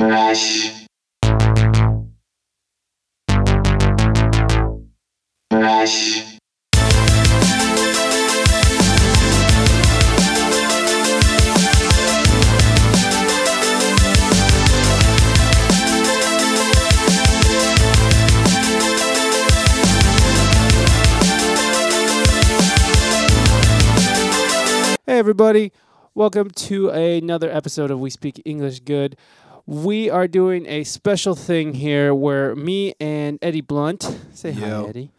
Hey, everybody. Welcome to another episode of We Speak English Good. We are doing a special thing here where me and Eddie Blunt say Yo. hi, Eddie.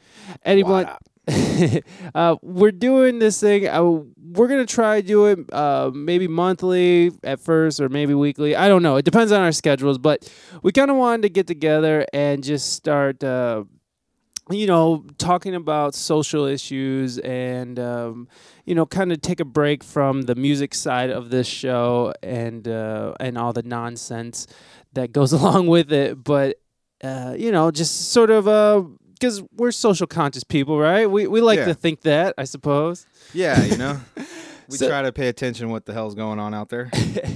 Eddie Blunt. uh, we're doing this thing. Uh, we're gonna try to do it uh, maybe monthly at first, or maybe weekly. I don't know. It depends on our schedules. But we kind of wanted to get together and just start. Uh, you know, talking about social issues and um, you know, kind of take a break from the music side of this show and uh, and all the nonsense that goes along with it. But uh, you know, just sort of because we're social conscious people, right? We we like Yeah. to think that, I suppose. Yeah, you know, we So- try to pay attention what the hell's going on out there.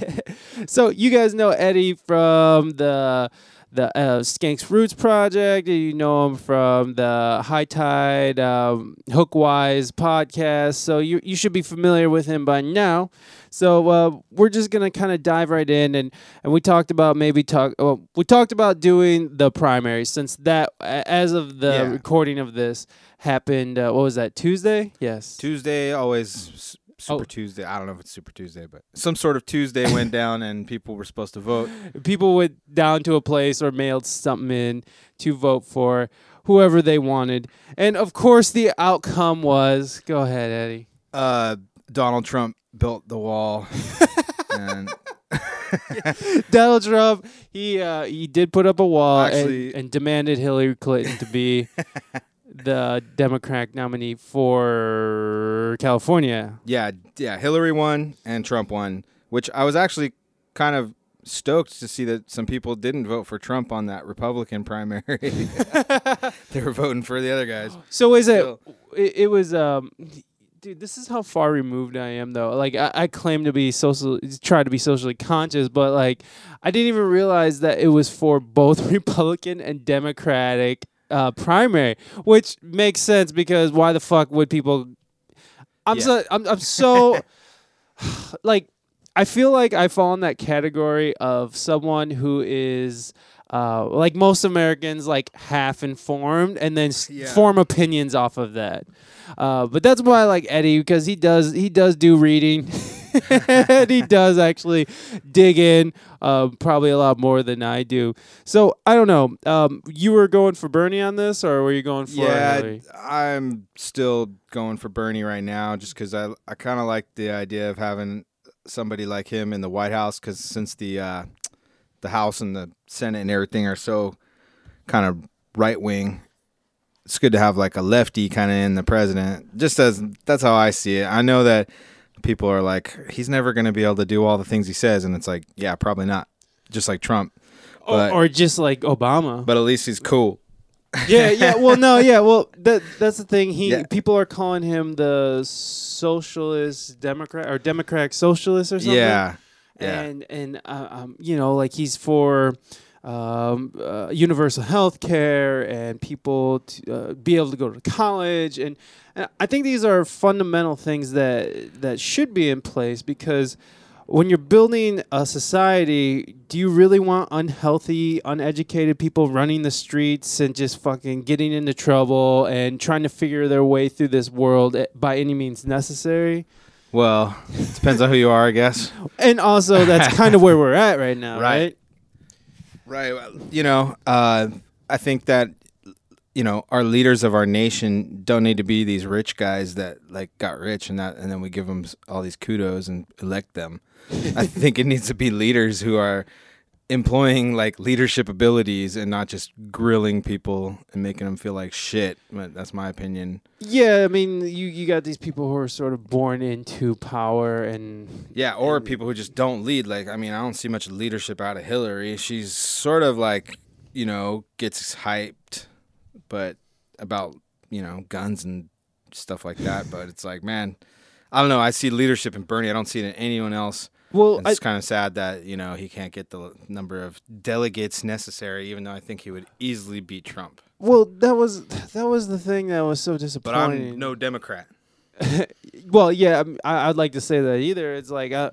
so you guys know Eddie from the the uh, Skanks Roots project. You know him from the High Tide um, Hookwise podcast. So you you should be familiar with him by now. So uh, we're just gonna kind of dive right in, and and we talked about maybe talk. Well, we talked about doing the primary since that as of the Yeah. recording of this happened. Uh, what was that Tuesday? Yes. Tuesday, always Super Oh. Tuesday. I don't know if it's Super Tuesday, but some sort of Tuesday went down and people were supposed to vote. people went down to a place or mailed something in to vote for whoever they wanted. And of course, the outcome was go ahead, Eddie. Uh, Donald Trump built the wall, and Donald Trump, he uh, he did put up a wall Actually- and, and demanded Hillary Clinton to be the Democratic nominee for California. yeah, yeah, Hillary won and Trump won, which I was actually kind of stoked to see that some people didn't vote for Trump on that Republican primary. they were voting for the other guys. So is it? It, it was um. Dude, this is how far removed I am, though. Like, I, I claim to be social, try to be socially conscious, but like, I didn't even realize that it was for both Republican and Democratic uh, primary, which makes sense because why the fuck would people? I'm Yeah. so I'm, I'm so like I feel like I fall in that category of someone who is uh, like most Americans, like half informed, and then Yeah. form opinions off of that. Uh, but that's why I like Eddie because he does he does do reading. and he does actually dig in uh, probably a lot more than I do. So I don't know. Um, you were going for Bernie on this, or were you going for yeah, Hillary? I'm still going for Bernie right now, just because I I kind of like the idea of having somebody like him in the White House, because since the uh, the House and the Senate and everything are so kind of right wing, it's good to have like a lefty kind of in the president. Just as that's how I see it. I know that people are like, he's never going to be able to do all the things he says, and it's like, yeah, probably not. Just like Trump, but or, or just like Obama. but at least he's cool. yeah, yeah. Well, no, yeah. Well, that that's the thing. He Yeah. people are calling him the socialist Democrat or Democratic socialist or something. Yeah, yeah. And and uh, um, you know, like he's for um, uh, universal health care and people to uh, be able to go to college and, and I think these are fundamental things that that should be in place because when you're building a society, do you really want unhealthy, uneducated people running the streets and just fucking getting into trouble and trying to figure their way through this world eh, by any means necessary? Well, it depends on who you are, I guess. And also, that's kind of where we're at right now, right? Right. Right. You know, uh, I think that you know our leaders of our nation don't need to be these rich guys that like got rich and that, and then we give them all these kudos and elect them. I think it needs to be leaders who are employing like leadership abilities and not just grilling people and making them feel like shit. But that's my opinion. Yeah, I mean, you you got these people who are sort of born into power and Yeah, or And- people who just don't lead. Like, I mean, I don't see much leadership out of Hillary. She's sort of like, you know, gets hyped, but about, you know, guns and stuff like that. But it's like, man, I don't know. I see leadership in Bernie. I don't see it in anyone else. Well, And it's kind of sad that you know he can't get the number of delegates necessary, even though I think he would easily beat Trump. well, that was that was the thing that was so disappointing. But. I'm no Democrat. well, yeah, I'm- I, I'd like to say that either. It's like I,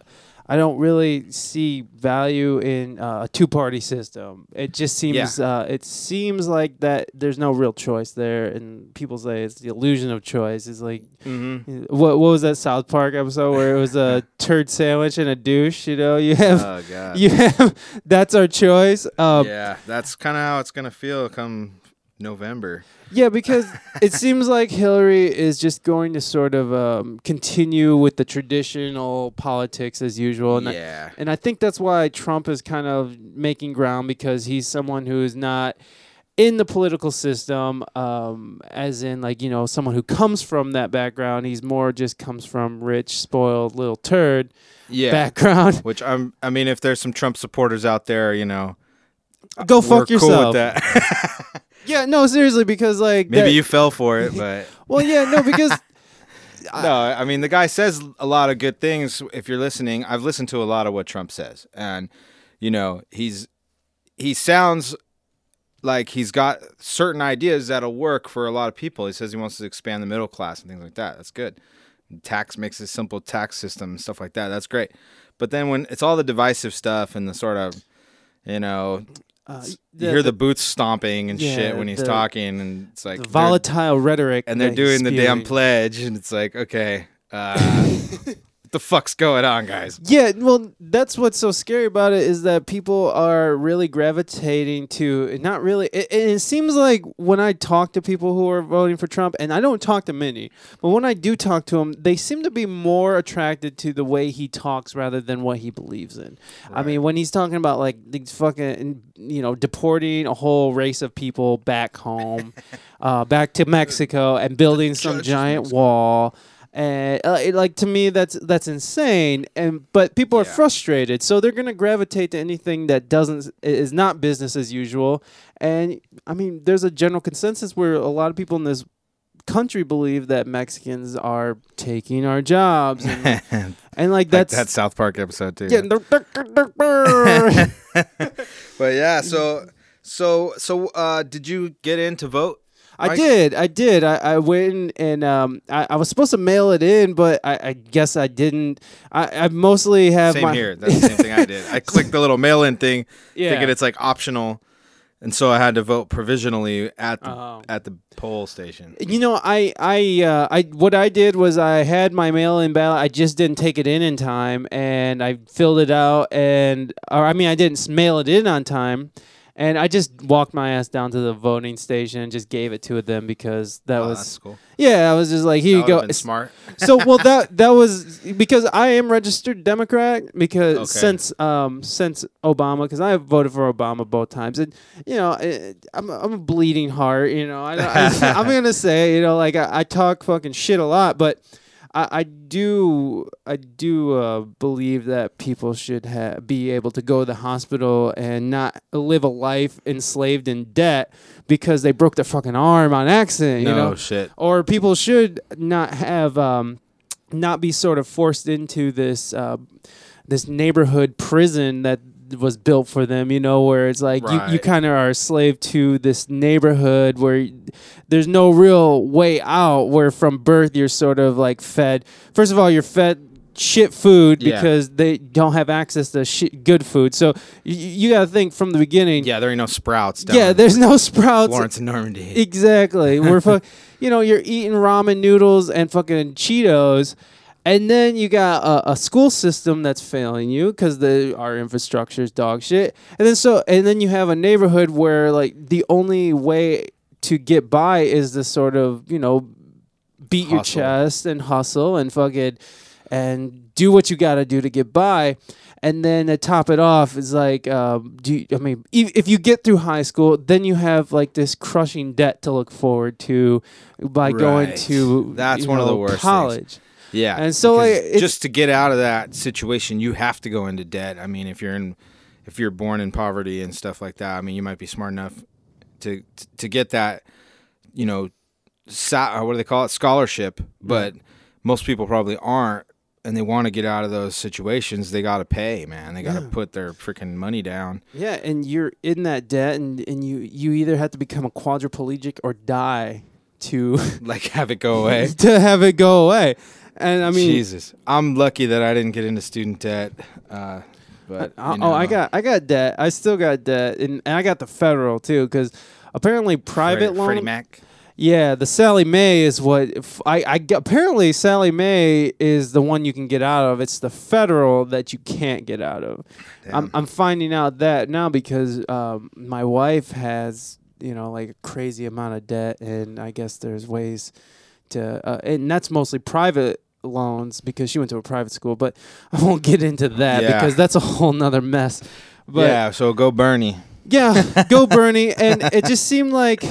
I don't really see value in uh, a two-party system. It just seems, uh, it seems like that there's no real choice there, and people say it's the illusion of choice. It's like, Mm-hmm. what what was that South Park episode where it was a turd sandwich and a douche? You know, you have, Oh God. you have, that's our choice. Um, yeah, that's kind of how it's gonna feel come November. Yeah, because it seems like Hillary is just going to sort of um, continue with the traditional politics as usual. And I, yeah. and I think that's why Trump is kind of making ground because he's someone who is not in the political system, um, as in like you know someone who comes from that background. He's more just comes from rich, spoiled little turd Yeah. background. Which I'm. I mean, if there's some Trump supporters out there, you know, Go fuck yourself. Cool with that. Yeah, no, seriously, because like Maybe that- you fell for it, but Well, yeah, no, because no. I mean, the guy says a lot of good things. If you're listening, I've listened to a lot of what Trump says, and you know, he's he sounds like he's got certain ideas that'll work for a lot of people. He says he wants to expand the middle class and things like that. That's good. Tax makes a simple tax system and stuff like that. That's great. But then when it's all the divisive stuff and the sort of, you know, uh, you hear the, boots stomping and Yeah, shit when he's the- talking, and it's like the volatile rhetoric, and they're doing the damn pledge, and it's like, okay, uh, the fuck's going on, guys? Yeah, well, that's what's so scary about it is that people are really gravitating to not really. It, it seems like when I talk to people who are voting for Trump, and I don't talk to many, but when I do talk to them, they seem to be more attracted to the way he talks rather than what he believes in. I mean, when he's talking about like these fucking, you know, deporting a whole race of people back home, uh, back to Mexico, and building some giant wall and uh, it- like to me that's that's insane and but people are frustrated so they're going to gravitate to anything that doesn't is not business as usual and i mean there's a general consensus where a lot of people in this country believe that mexicans are taking our jobs and, Like and like that's that South Park episode too. yeah, but yeah, so so so uh, did you get in to vote? I did. I did. I, I went and um, I, I was supposed to mail it in, but I, I guess I didn't. I, I mostly have Same my here. That's the same thing I did. I clicked the little mail-in thing, yeah. thinking it's like optional, and so I had to vote provisionally at the Oh. at the poll station. You know, I I uh, I what I did was I had my mail-in ballot. I just didn't take it in in time, and I filled it out, and or I mean, I didn't mail it in on time, and I just walked my ass down to the voting station and just gave it to them because that Oh, was cool. yeah. I was just like, here That you go. smart. so well that that was because I am registered Democrat because Okay. since um since Obama because I voted for Obama both times and you know I'm a, I'm a bleeding heart you know I, I I'm gonna say you know like I, I talk fucking shit a lot but I, I do I do uh, believe that people should ha- be able to go to the hospital and not live a life enslaved in debt because they broke their fucking arm on accident you no know shit. or people should not have um, not be sort of forced into this uh, this neighborhood prison that was built for them you know where it's like you, you kind of are a slave to this neighborhood where there's no real way out where from birth you're sort of like fed first of all you're fed shit food Yeah. because they don't have access to shit, good food so you, you got to think from the beginning Yeah, there ain't no sprouts. Down yeah there's no sprouts Florence and Normandy. Exactly. We're fu- you know, you're eating ramen noodles and fucking Cheetos. And then you got a, a school system that's failing you because the our infrastructure is dog shit. And then so and then you have a neighborhood where like the only way to get by is to sort of you know beat your chest and hustle and fucking and do what you got to do to get by. And then to top it off is like, um, do you, I mean, if, if you get through high school, then you have like this crushing debt to look forward to by going to That's one of the know, worst things. Yeah, And so, like, just to get out of that situation, you have to go into debt. I mean, if you're in, if you're born in poverty and stuff like that, I mean, you might be smart enough to to get that, you know, uh, what do they call it, scholarship. But most people probably aren't, and they want to get out of those situations, they got to pay, man. They got to Yeah. put their freaking money down. Yeah, and you're in that debt, and, and you you either have to become a quadriplegic or die to Like, have it go away. to have it go away. And I mean, Jesus, I'm lucky that I didn't get into student debt. Uh, but Uh, you oh, I got I got debt. I still got debt, and, and I got the federal too, because apparently private Freddie, loan. Freddie Mac. Yeah, the Sallie Mae is what I, I apparently Sallie Mae is the one you can get out of. It's the federal that you can't get out of. I'm I'm finding out that now because um, my wife has you know like a crazy amount of debt, and I guess there's ways to uh, and that's mostly private loans because she went to a private school. But I won't get into that Yeah. because that's a whole nother mess. But yeah, so go Bernie. yeah, go Bernie. And it just seemed like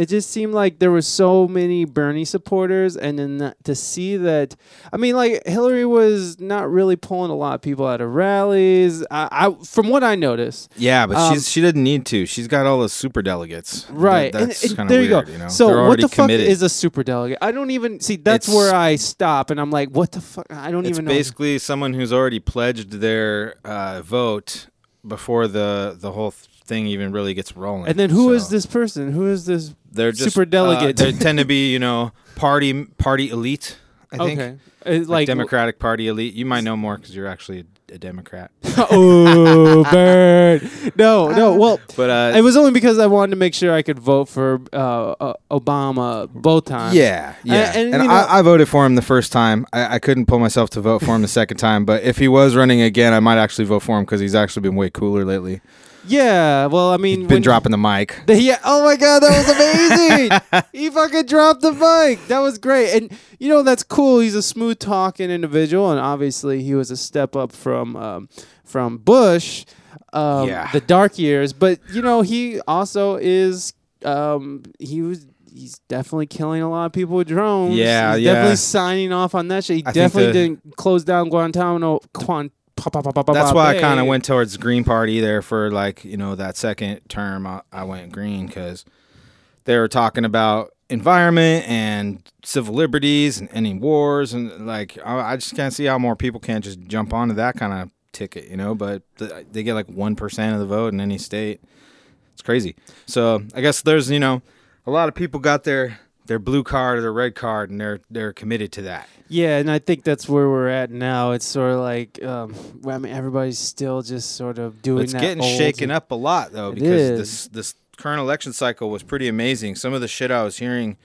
it just seemed like there were so many Bernie supporters, and then to see that, I mean, like Hillary was not really pulling a lot of people out of rallies. I, I from what I noticed, Yeah, but Um, she's she didn't need to. She's got all the super delegates. Right? and, that's and kind of there weird. you go. You know? So They're what the fuck is a super delegate? I don't even see. That's It's- where I stop, and I'm like, what the fuck? I don't even know. basically someone who's already pledged their uh, vote before the the whole thing even really gets rolling. And then who is So this person? Who is this? They're just super delegate? Uh, they tend to be, you know, party party elite. I think. okay, Like, like Democratic Party elite. You might know more because you're actually a, a Democrat. oh, bird. No, no. Well, But uh, It was only because I wanted to make sure I could vote for uh, uh, Obama both times. Yeah, yeah. and, And, I, I voted for him the first time. I, I couldn't pull myself to vote for him the second time. But if he was running again, I might actually vote for him because he's actually been way cooler lately. Yeah. Well, I mean, He's been dropping the mic. the- yeah. Oh my God, that was amazing. he fucking dropped the mic. That was great. And you know that's cool. He's a smooth talking individual, and obviously he was a step up from um, from Bush. Um, Yeah. The dark years, but you know he also is. Um, he was. He's definitely killing a lot of people with drones. Yeah, he's yeah. Definitely signing off on that shit. He I definitely the- didn't close down Guantanamo. Quan, pa- pa- pa- pa- That's why I kind of went towards Green Party there for like you know that second term. I, I went green because they were talking about environment and civil liberties and ending wars and like I, I just can't see how more people can't just jump onto that kind of ticket, you know. But the, they get like one percent of the vote in any state. It's crazy. So I guess there's you know a lot of people got their their blue card or their red card and they're they're committed to that. Yeah, and I think that's where we're at now. It's sort of like, um, I mean, everybody's still just sort of doing It's getting shaken up a lot though because is. this this current election cycle was pretty amazing. Some of the shit I was hearing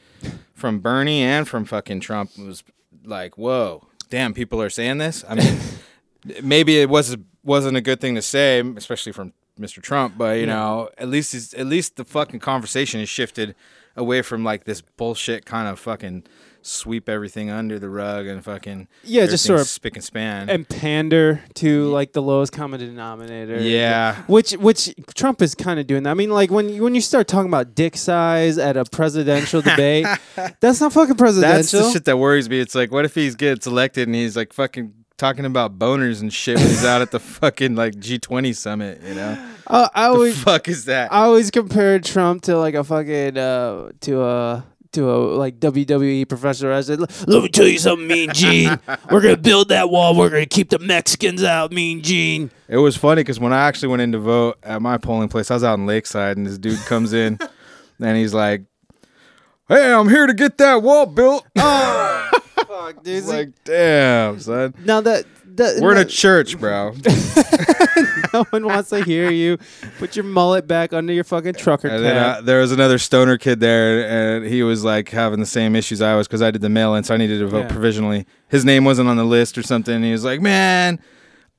from Bernie and from fucking Trump was like, "Whoa, damn, people are saying this." I mean, maybe it was wasn't a good thing to say, especially from Mr. Trump, but you Yeah. know, at least at least the fucking conversation has shifted away from like this bullshit kind of fucking sweep everything under the rug and fucking Yeah, just sort of spick and span. and pander to like the lowest common denominator. yeah, Which which Trump is kind of doing that. I mean, like when you, when you start talking about dick size at a presidential debate, that's not fucking presidential. That's the shit that worries me. It's like, what if he gets elected and he's like fucking talking about boners and shit when he's out at the fucking like G20 summit? You know, Uh, I the always fuck is that? I always compared Trump to like a fucking uh to a to a like WWE professional wrestler. Let me tell you something, Mean Gene. We're gonna build that wall. We're gonna keep the Mexicans out, Mean Gene. It was funny because when I actually went in to vote at my polling place, I was out in Lakeside, and this dude comes in, and he's like, "Hey, I'm here to get that wall built." Oh, fuck, dude. It's like, damn, son. now that, that We're in a church, bro. no one wants to hear you. Put your mullet back under your fucking trucker And then cap. uh, there was another stoner kid there, and he was like having the same issues I was because I did the mail in, so I needed to vote Yeah. provisionally. His name wasn't on the list or something. And he was like, "Man,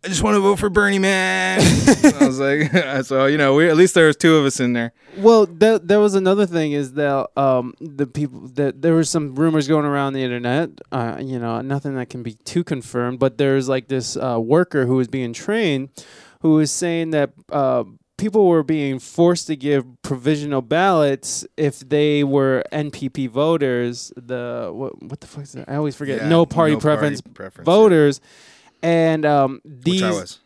I just want to vote for Bernie, man." I was like, "So you know, we at least there was two of us in there." Well, there, there was another thing is that um the people that there was some rumors going around the internet. Uh, you know, nothing that can be too confirmed, but there's like this uh, worker who was being trained, who was saying that uh, people were being forced to give provisional ballots if they were NPP voters. The what what the fuck is that? I always forget. Yeah, no party preference preference, voters, and um these which I was.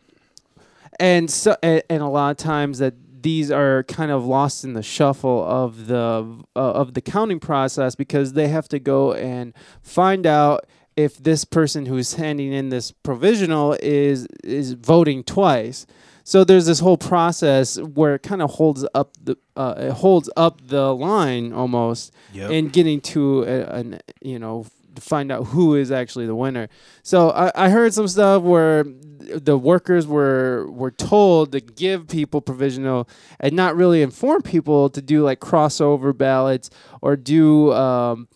and so and, and a lot of times that these are kind of lost in the shuffle of the uh, of the counting process because they have to go and find out if this person who's handing in this provisional is is voting twice. So there's this whole process where it kind of holds up the uh, it holds up the line almost Yep. in getting to a, an you know to find out who is actually the winner. So I, I heard some stuff where the workers were were told to give people provisional and not really inform people to do like crossover ballots or do um,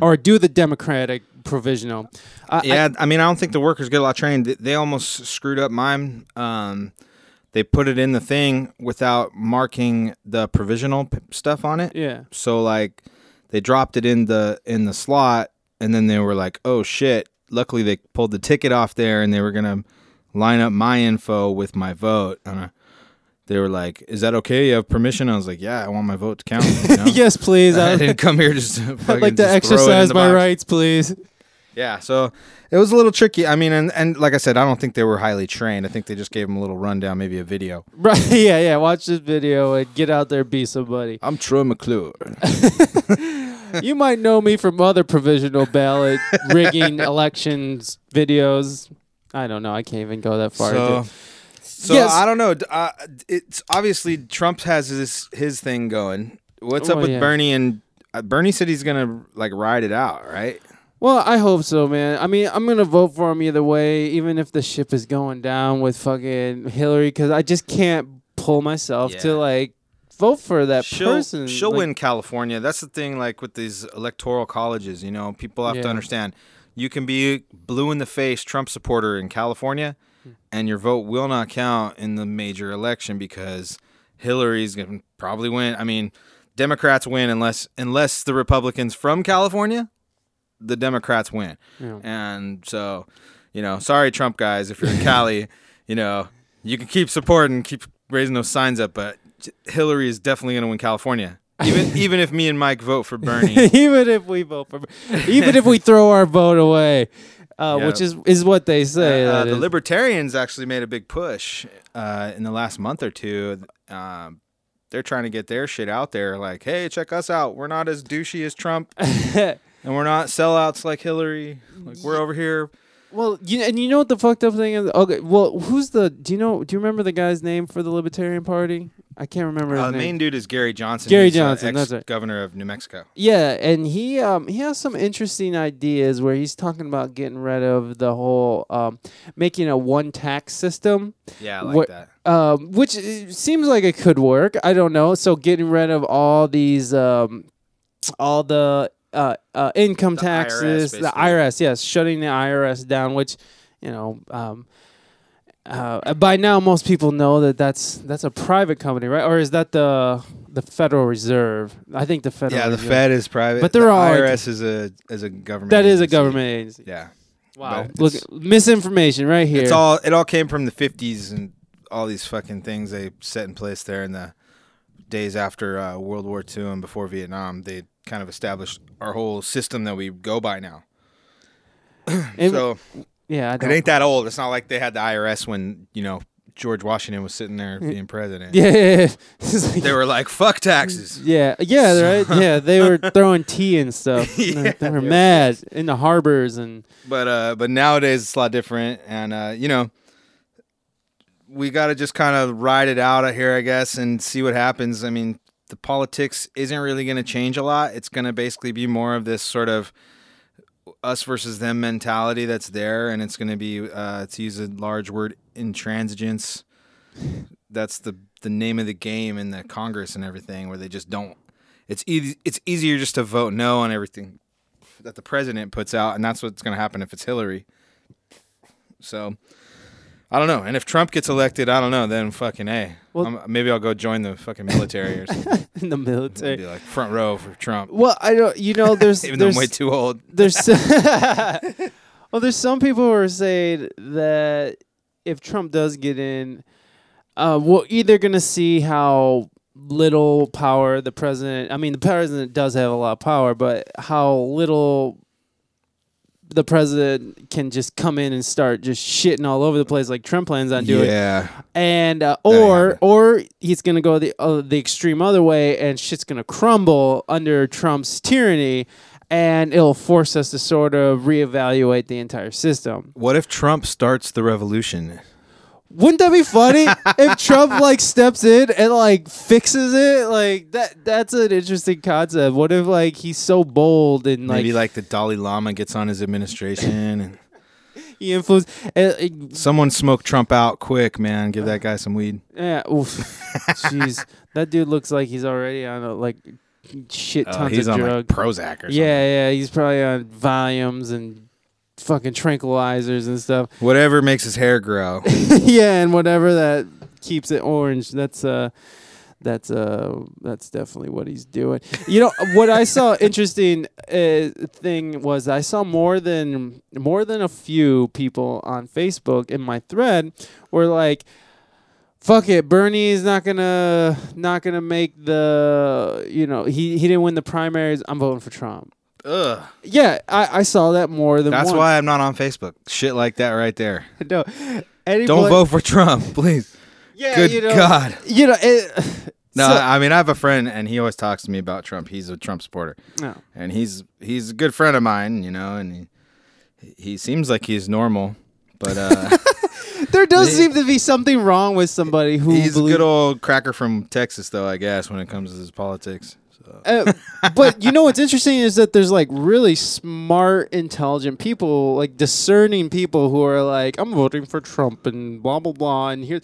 or do the Democratic provisional. I- I- yeah, I, mean, I don't think the workers get a lot of training. They, they almost screwed up mine. Um, they put it in the thing without marking the provisional p- stuff on it. yeah. So like, they dropped it in the in the slot, and then they were like, "Oh shit!" Luckily, they pulled the ticket off there, and they were gonna line up my info with my vote. And I, they were like, "Is that okay? You have permission?" I was like, "Yeah, I want my vote to count." you know? yes, please. I I, didn't come here just. To I'd like to just throw it in exercise my box. rights, please. Yeah, so it was a little tricky. I mean, and, and like I said, I don't think they were highly trained. I think they just gave them a little rundown, maybe a video. Right? Yeah, yeah. Watch this video and get out there, be somebody. I'm Troy McClure. You might know me from other provisional ballot rigging elections videos. I don't know. I can't even go that far. So, so Yes. I don't know. Uh, it's obviously Trump has his his thing going. What's up Oh, with yeah. Bernie and uh, Bernie said he's gonna like ride it out, right? Well, I hope so, man. I mean, I'm gonna vote for him either way, even if the ship is going down with fucking Hillary, because I just can't pull myself Yeah. to like vote for that she'll person. she'll Like, win California. That's the thing. Like with these electoral colleges, you know, people have Yeah. to understand. You can be blue in the face Trump supporter in California, Hmm. and your vote will not count in the major election because Hillary's gonna probably win. I mean, Democrats win unless unless the Republicans from California, the Democrats win. Yeah. And so, you know, sorry Trump guys, if you're in Cali, you know, you can keep supporting, keep raising those signs up, but Hillary is definitely going to win California. Even even if me and Mike vote for Bernie. even if we vote for, even if we throw our vote away, uh, Yeah. which is is what they say. Uh, that the is. libertarians actually made a big push uh, in the last month or two. Um, they're trying to get their shit out there, like, "Hey, check us out. We're not as douchey as Trump, and we're not sellouts like Hillary. Like, we're over here." Well, you and you know what the fucked up thing is? Okay, well, who's the? Do you know? Do you remember the guy's name for the Libertarian Party? I can't remember his Uh, the name. main dude is Gary Johnson. Gary He's, uh, Johnson, that's right. Governor of New Mexico. Yeah, and he um he has some interesting ideas where he's talking about getting rid of the whole um making a one tax system, Yeah, I like that. um which uh, seems like it could work. I don't know. So getting rid of all these um all the uh, uh income The taxes, IRS, the. IRS, yes, shutting the IRS down, which you know um. Uh, by now, most people know that that's that's a private company, right? Or is that the the Federal Reserve? I think the Federal. Yeah, the Reserve. Fed is private, But they're the all like- IRS is a is a government. That is a government agency. Yeah, Wow. Look, misinformation right here. it's all it all came from the fifties and all these fucking things they set in place there in the days after uh, World War II and before Vietnam. They kind of established our whole system that we go by now. It- so yeah, I it ain't that old. It's not like they had the IRS when you know George Washington was sitting there being president. yeah, yeah, yeah. They were like, "Fuck taxes." yeah, yeah, right. Yeah, they were throwing tea and stuff. Yeah, they were they were mad in the harbors and but uh but nowadays it's a lot different and uh you know we got to just kind of ride it out of here i guess and see what happens i mean the politics isn't really going to change a lot it's going to basically be more of this sort of us versus them mentality that's there and it's going to be uh to use a large word intransigence that's the the name of the game in the congress and everything where they just don't it's easy it's easier just to vote no on everything that the president puts out, and that's what's going to happen if it's Hillary. So, I don't know. And if Trump gets elected, I don't know. Then fucking a. Well- maybe I'll go join the fucking military or something. in the military. be like front row for Trump, Well, I don't. You know, there's even though I'm way too old. there's well, there's some people who are saying that if Trump does get in, uh, we're either gonna see how little power the president. I mean, the president does have a lot of power, but how little the president can just come in and start just shitting all over the place like Trump plans on doing Yeah, and uh, or or he's gonna go the uh, the extreme other way, and shit's gonna crumble under Trump's tyranny, and it'll force us to sort of reevaluate the entire system. What if Trump starts the revolution? Wouldn't that be funny if Trump like steps in and like fixes it? Like that that's an interesting concept. What if like he's so bold and like, Maybe like the Dalai Lama gets on his administration and he influenced uh, uh, someone smoke Trump out quick, man. Give that guy some weed. yeah, oof. Jeez. that dude looks like he's already on a, like shit tons Uh, tons he's of on drugs. like Prozac or something. Yeah, yeah, he's probably on Valiums and fucking tranquilizers and stuff. Whatever makes his hair grow. yeah, and whatever that keeps it orange. That's uh that's uh that's definitely what he's doing. You know what I saw interesting uh, thing was I saw more than more than a few people on Facebook in my thread were like fuck it bernie's not gonna not gonna make the you know he he didn't win the primaries i'm voting for trump Ugh. yeah i i saw that more than That's once. why I'm not on Facebook. Shit like that right there. no Any Don't vote for Trump, please. Yeah, Good you know, God. You know, it, No, so- I mean I have a friend and he always talks to me about Trump. He's a Trump supporter. no. And he's he's a good friend of mine, you know, and he he seems like he's normal. But uh there does He- seem to be something wrong with somebody who he's a good old cracker from Texas though, I guess, when it comes to his politics. Uh, but you know what's interesting is that there's like really smart, intelligent people, like discerning people who are like, I'm voting for Trump and blah blah blah, and here,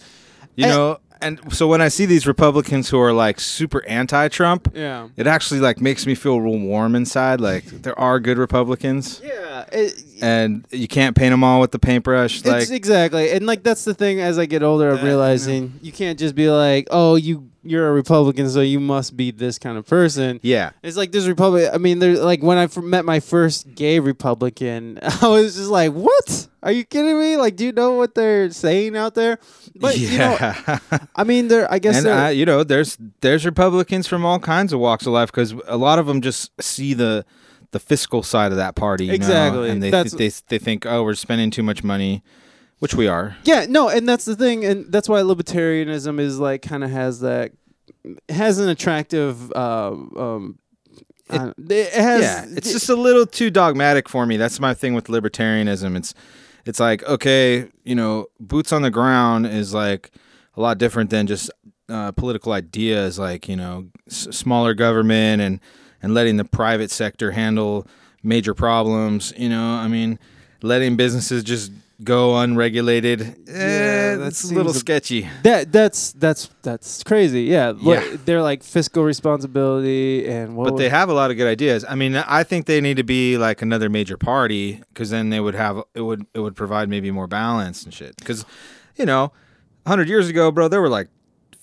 You Eh. know, and so when I see these Republicans who are like super anti-Trump, yeah, it actually like makes me feel real warm inside. Like there are good Republicans, yeah. It, and you can't paint them all with the paintbrush. Like it's exactly, and like that's the thing. As I get older, I'm realizing you can't just be like, "Oh, you you're a Republican, so you must be this kind of person." yeah, It's like this Republic. I mean, there's like when I f- met my first gay Republican, I was just like, "What? Are you kidding me? Like, do you know what they're saying out there?" But you know, yeah. I mean, there. I guess and you know, there's there's Republicans from all kinds of walks of life because a lot of them just see the the fiscal side of that party, you know, Exactly. and they, That's- they they think, oh, we're spending too much money, which we are. yeah, no, and that's the thing, and that's why libertarianism is like kind of has that has an attractive. Uh, um, I don't- it has. yeah, it's just a little too dogmatic for me. That's my thing with libertarianism. It's it's like okay, you know, boots on the ground is like a lot different than just uh, political ideas, like you know, s- smaller government and and letting the private sector handle major problems. You know, I mean, letting businesses just go unregulated. eh, that that's a little sketchy. that that's that's that's crazy. Yeah, Yeah. they're like fiscal responsibility and what But they have a lot of good ideas. I mean, I think they need to be like another major party because then they would have it would it would provide maybe more balance and shit. Because you know, hundred years ago, bro, there were like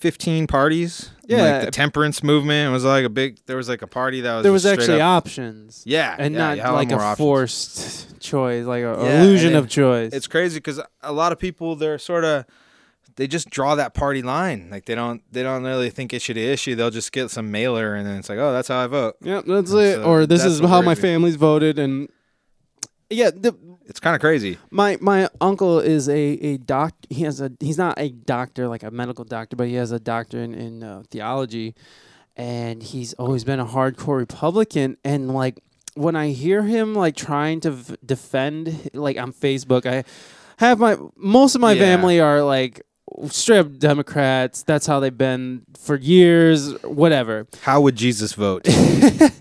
fifteen parties. Yeah. like the temperance movement It was like a big. There was like a party that was there was actually up, options. yeah, and yeah, not like a options. forced choice, like a Yeah, illusion of it- choice. It's crazy because a lot of people they're sort of they just draw that party line. Like they don't they don't really think it should issue. They'll just get some mailer and then it's like, oh, that's how I vote. Yep, that's That's, it. uh, or this is how my family's voted, and yeah, the, It's kind of crazy. my my uncle is a a doc. He has a he's not a doctor like a medical doctor, but he has a doctor in in uh, theology, and he's always been a hardcore Republican. And like when I hear him like trying to v- defend like on Facebook, I have my most of my Yeah. family are like straight up Democrats. That's how they've been for years. Whatever. How would Jesus vote?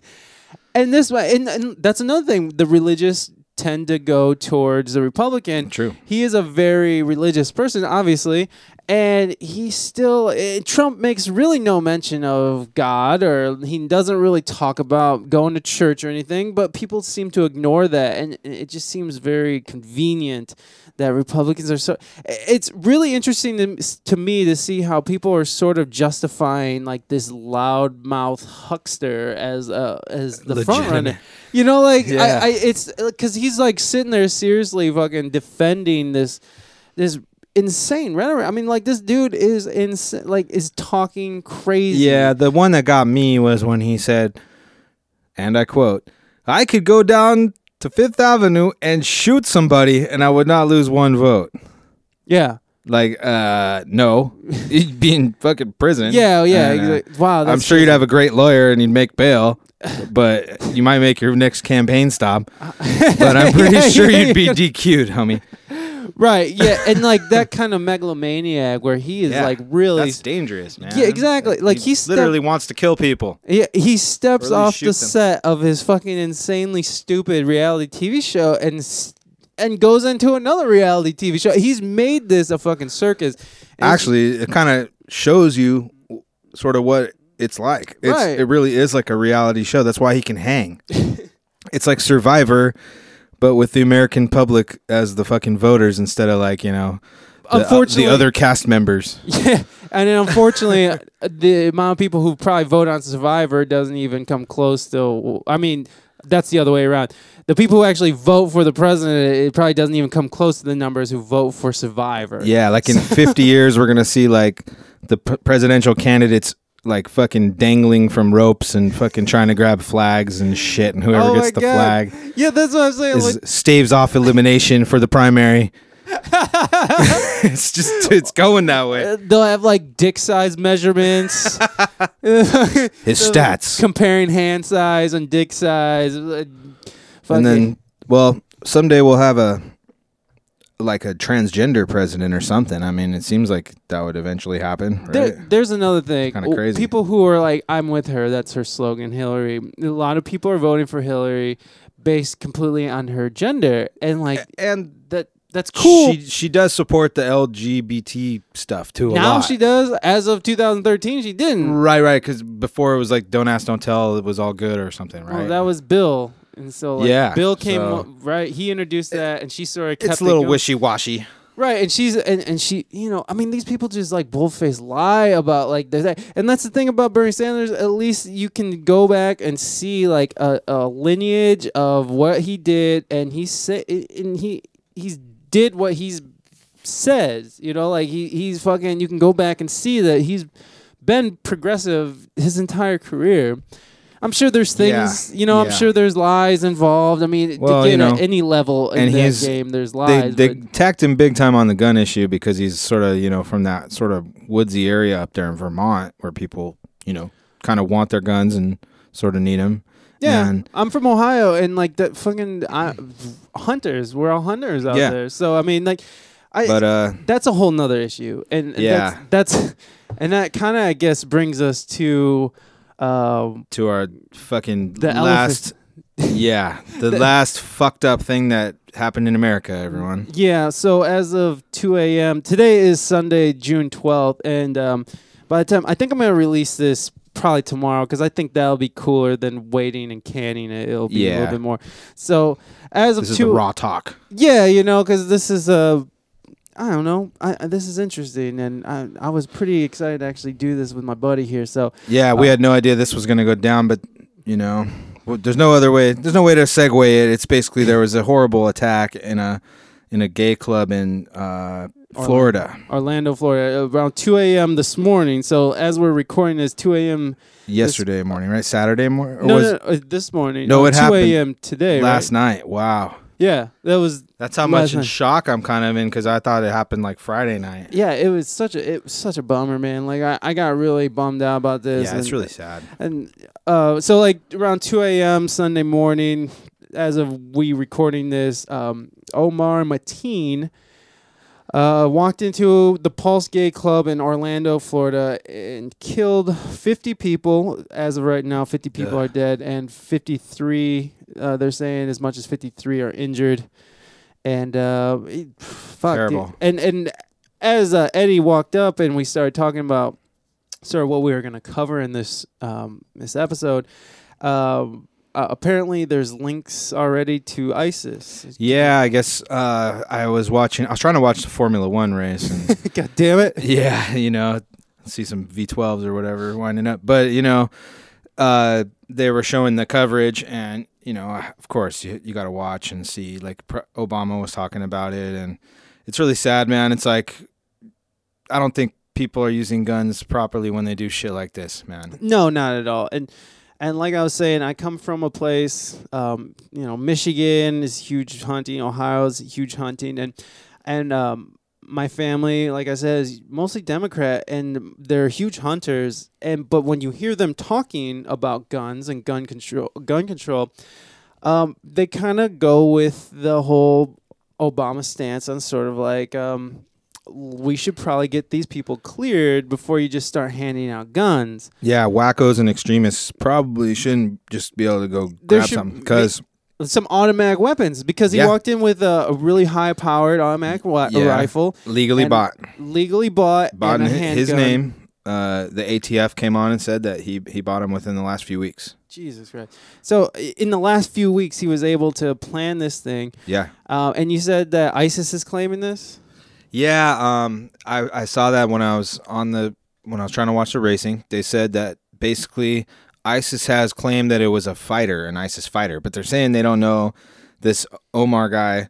And this way, and, and that's another thing. The religious tend to go towards the Republican. True. He is a very religious person, obviously, and he still. eh, Trump makes really no mention of God, or he doesn't really talk about going to church or anything. But people seem to ignore that, and it just seems very convenient that Republicans are so. It's really interesting to, to me to see how people are sort of justifying like this loudmouth huckster as uh, as the front runner. You know, like Yeah. I, I, it's because he's like sitting there seriously fucking defending this this insane rhetoric. I mean, like this dude is ins- like is talking crazy. Yeah, the one that got me was when he said, and I quote, I could go down to Fifth Avenue and shoot somebody and I would not lose one vote. yeah, Like, uh, no. You'd be in fucking prison. yeah, yeah. And, uh, exactly. Wow, I'm sure you'd have a great lawyer and you'd make bail. but you might make your next campaign stop. But I'm pretty Yeah, sure yeah, you'd be. DQ'd, homie. Right. Yeah, and like that kind of megalomaniac where he is Yeah, like really. That's dangerous, man. Yeah, exactly. Like, he literally wants to kill people. Yeah, he steps at least off shoot the them. set of his fucking insanely stupid reality TV show and s- and goes into another reality TV show. He's made this a fucking circus. And it's- Actually, it kind of shows you sort of what it's like. It's, Right. It really is like a reality show. That's why he can hang. it's like Survivor, but with the American public as the fucking voters instead of like you know, the, uh, Unfortunately- the other cast members. Yeah, and then unfortunately, uh, the amount of people who probably vote on Survivor doesn't even come close to. I mean, that's the other way around. The people who actually vote for the president, it probably doesn't even come close to the numbers who vote for Survivor. Yeah, like in 50 years, we're gonna see like the p- presidential candidates like fucking dangling from ropes and fucking trying to grab flags and shit, and whoever Oh gets the God. flag yeah, that's what I'm saying. is Like, staves off elimination for the primary. it's just it's going that way. uh, they'll have like dick size measurements. His stats, comparing hand size and dick size. uh, and then well, someday we'll have a like a transgender president or something. I mean, it seems like that would eventually happen, right? There, there's another thing. Kinda crazy. People who are like, "I'm with her." That's her slogan, Hillary. A lot of people are voting for Hillary based completely on her gender, and like and that. That's cool. She she does support the LGBT stuff too. A now lot. she does. As of 2013, she didn't. Right, right. Because before it was like "Don't ask, don't tell." It was all good or something, right? Well, that was Bill, and so like, Yeah, Bill came so- up- right. He introduced that, and she sort of kept it's a little wishy washy. Right, and she's and, and she, you know, I mean, these people just like bullface lie about like that, and that's the thing about Bernie Sanders. At least you can go back and see like a, a lineage of what he did, and he said, and he he's did what he's says. You know, like he he's fucking. You can go back and see that he's been progressive his entire career. I'm sure there's things, Yeah, you know. I'm sure there's lies involved. I mean, Well, to you get know, at any level in and that game, there's They lies. they but- tacked him big time on the gun issue because he's sort of you know from that sort of woodsy area up there in Vermont where people you know kind of want their guns and sort of need them. Yeah, And- I'm from Ohio, and like that fucking uh, hunters. We're all hunters out Yeah. there. So I mean, like, I But uh, that's a whole nother issue, and, and Yeah. that's, that's and that kind of I guess brings us to um, to our fucking The last, yeah, the, last fucked up thing that happened in America. Everyone. yeah. So as of 2 a.m. today is Sunday, June 12th, and um, by the time I think I'm gonna release this probably tomorrow because I think that'll be cooler than waiting and canning it. It'll be a little bit more. So as of This is two, the raw talk. Yeah, you know, because this is a, I don't know, I, this is interesting, and I I was pretty excited to actually do this with my buddy here. So Yeah, we Uh, had no idea this was going to go down, but you know, well, there's no other way. There's no way to segue it. It's basically there was a horrible attack in a in a gay club in uh, Florida Orlando, Florida, around 2 a.m. this morning. So as we're recording this, 2 a.m. yesterday morning, right? Saturday morning, No, was no, no, uh, this morning. No, uh, it 2 happened a.m. today. last right? night? Wow, Yeah, that was. that's how much in night. shock I'm kind of in because I thought it happened like Friday night. Yeah, it was such a it was such a bummer, man. Like I, I got really bummed out about this. Yeah, it's really sad. And uh, so like around 2 a.m. Sunday morning, as of we recording this, um, Omar Mateen uh, walked into the Pulse Gay Club in Orlando, Florida, and killed 50 people. As of right now, 50 people Ugh. are dead, and 53. Uh, they're saying as much as 53 are injured. And uh, it- fuck, dude. Terrible. And and as uh, Eddie walked up and we started talking about sort of what we were going to cover in this um, this episode. Um, uh, apparently, there's links already to ISIS. Yeah, I guess uh, I was watching. I was trying to watch the Formula One race, and God damn it! yeah, you know, see some V12s or whatever winding up. But you know, uh, they were showing the coverage, and you know, of course, you you got to watch and see. Like Obama was talking about it, and it's really sad, man. It's like I don't think people are using guns properly when they do shit like this, man. No, not at all. And and like I was saying, I come from a place, um, you know, Michigan is huge hunting, Ohio is huge hunting, and and um, my family, like I said, is mostly Democrat, and they're huge hunters. And but when you hear them talking about guns and gun control, gun control, um, they kind of go with the whole Obama stance on sort of like um, we should probably get these people cleared before you just start handing out guns. Yeah, wackos and extremists probably shouldn't just be able to go There grab should something because Some automatic weapons because he Yeah. walked in with a, a really high powered automatic wa- Yeah. rifle, legally bought, legally bought, bought in his name. Uh, the ATF came on and said that he he bought him within the last few weeks. Jesus Christ! So in the last few weeks, he was able to plan this thing. Yeah, Uh, and you said that ISIS is claiming this. Yeah. Um, I I saw that when I was on the when I was trying to watch the racing. They said that basically ISIS has claimed that it was a fighter, an ISIS fighter, but they're saying they don't know this Omar guy.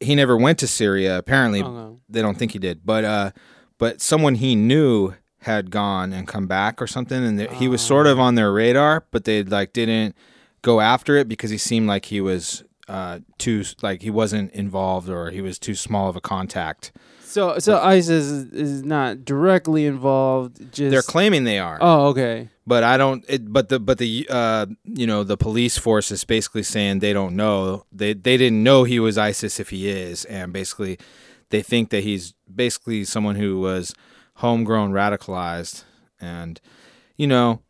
He never went to Syria. Apparently, Oh, no. they don't think he did, but uh, but someone he knew had gone and come back or something, and th- he was sort of on their radar, but they like didn't go after it because he seemed like he was uh too like he wasn't involved or he was too small of a contact. So so ISIS is, is not directly involved. Just They're claiming they are, oh okay. but I don't. It, but the but the uh you know the police force is basically saying they don't know. They they didn't know he was ISIS if he is, and basically they think that he's basically someone who was homegrown radicalized, and you know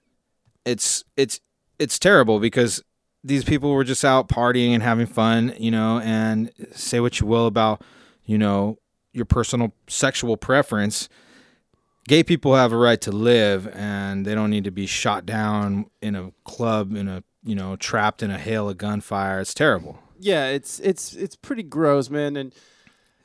it's it's it's terrible because these people were just out partying and having fun, you know, and say what you will about you know your personal sexual preference gay people have a right to live and they don't need to be shot down in a club in a you know trapped in a hail of gunfire it's terrible Yeah, it's it's it's pretty gross, man. And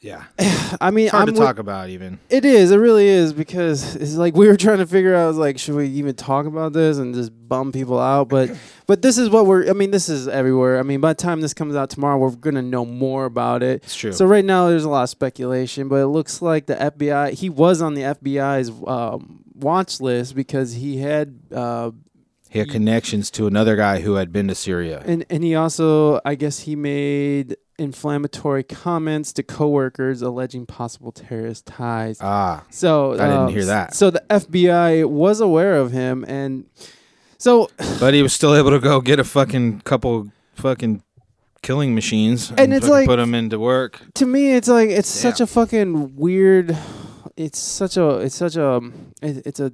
yeah I mean, it's hard I'm to talk about even It is. It really is because it's like we were trying to figure out like should we even talk about this and just bum people out, but but this is what we're. I mean, this is everywhere. I mean, by the time this comes out tomorrow, we're gonna know more about it. it's true So right now, there's a lot of speculation, but it looks like the FBI. He was on the FBI's um, watch list because he had. Uh, he had connections to another guy who had been to syria and and he also, I guess, he made inflammatory comments to coworkers alleging possible terrorist ties. ah So I didn't um, hear that. So the FBI was aware of him, and so but he was still able to go get a fucking couple fucking killing machines And it's like- put them into work to me, it's like it's Damn. such a fucking weird. It's such a it's such a it, it's a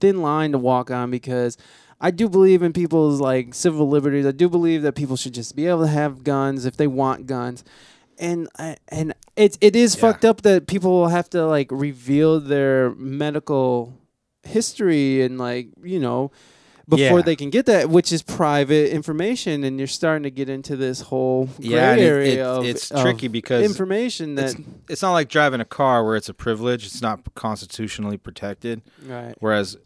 thin line to walk on because I do believe in people's like civil liberties. I do believe that people should just be able to have guns if they want guns. And I, and it it is Yeah. fucked up that people will have to like reveal their medical history and like you know before Yeah. they can get that, which is private information, and you're starting to get into this whole gray yeah it- area it- of it's of tricky because information that it's, it's not like driving a car where it's a privilege it's not constitutionally protected right whereas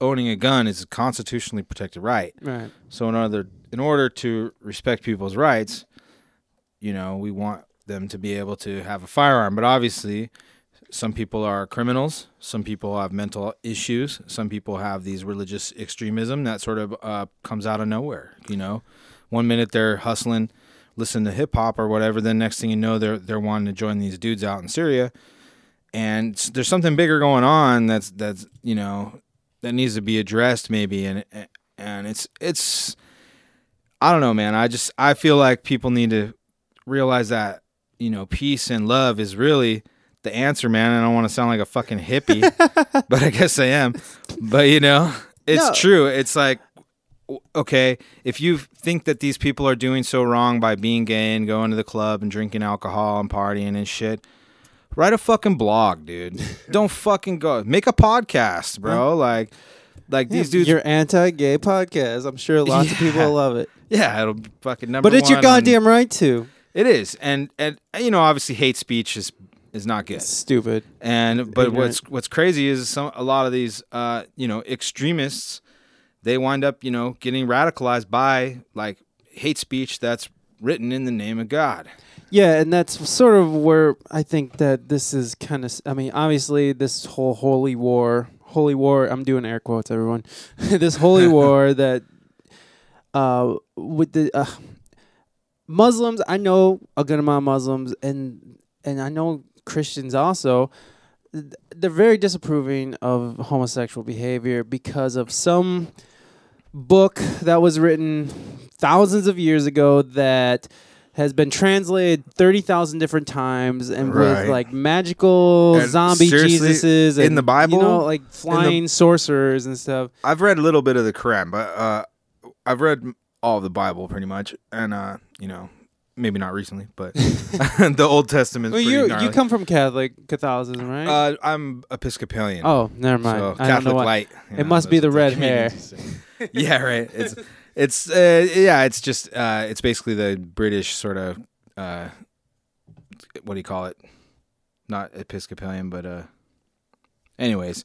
owning a gun is a constitutionally protected right right So in order in order to respect people's rights, you know, we want them to be able to have a firearm. But obviously, some people are criminals. Some people have mental issues. Some people have these religious extremism that sort of uh, comes out of nowhere. You know, one minute they're hustling, listening to hip hop or whatever. Then next thing you know, they're they're wanting to join these dudes out in Syria. And there's something bigger going on that's that's you know that needs to be addressed maybe and and it's it's I don't know, man. I just I feel like people need to realize that you know peace and love is really the answer, man. I don't want to sound like a fucking hippie, but I guess I am. But you know, it's No. true. It's like okay, if you think that these people are doing so wrong by being gay and going to the club and drinking alcohol and partying and shit, write a fucking blog, dude. Don't fucking go. Make a podcast, bro. Like like these dudes your anti-gay podcast. I'm sure lots of people will love it. Yeah, it'll be fucking number But it's your goddamn right to. It is, and and you know, obviously, hate speech is is not good. It's stupid. And but ignorant. what's what's crazy is some a lot of these uh you know extremists, they wind up you know getting radicalized by like hate speech that's written in the name of God. Yeah, and that's sort of where I think that this is kind of. I mean, obviously, this whole holy war, holy war. I'm doing air quotes, everyone. this holy war that, uh, with the uh, Muslims. I know a good amount of Muslims, and and I know Christians also, they're very disapproving of homosexual behavior because of some book that was written thousands of years ago that has been translated 30,000 different times and with like magical And zombie Jesuses in the Bible? you know, like flying sorcerers and stuff. I've read a little bit of the Quran, but uh, I've read all of the Bible pretty much, and uh, you know, maybe not recently, but the Old Testament. Well, you you come from Catholic Catholicism, right? Uh, I'm Episcopalian. oh, never mind. so Catholic light. It know, must be the red hair. yeah, right. It's it's uh, yeah, it's just uh, it's basically the British sort of uh, what do you call it? Not Episcopalian, but uh, anyways,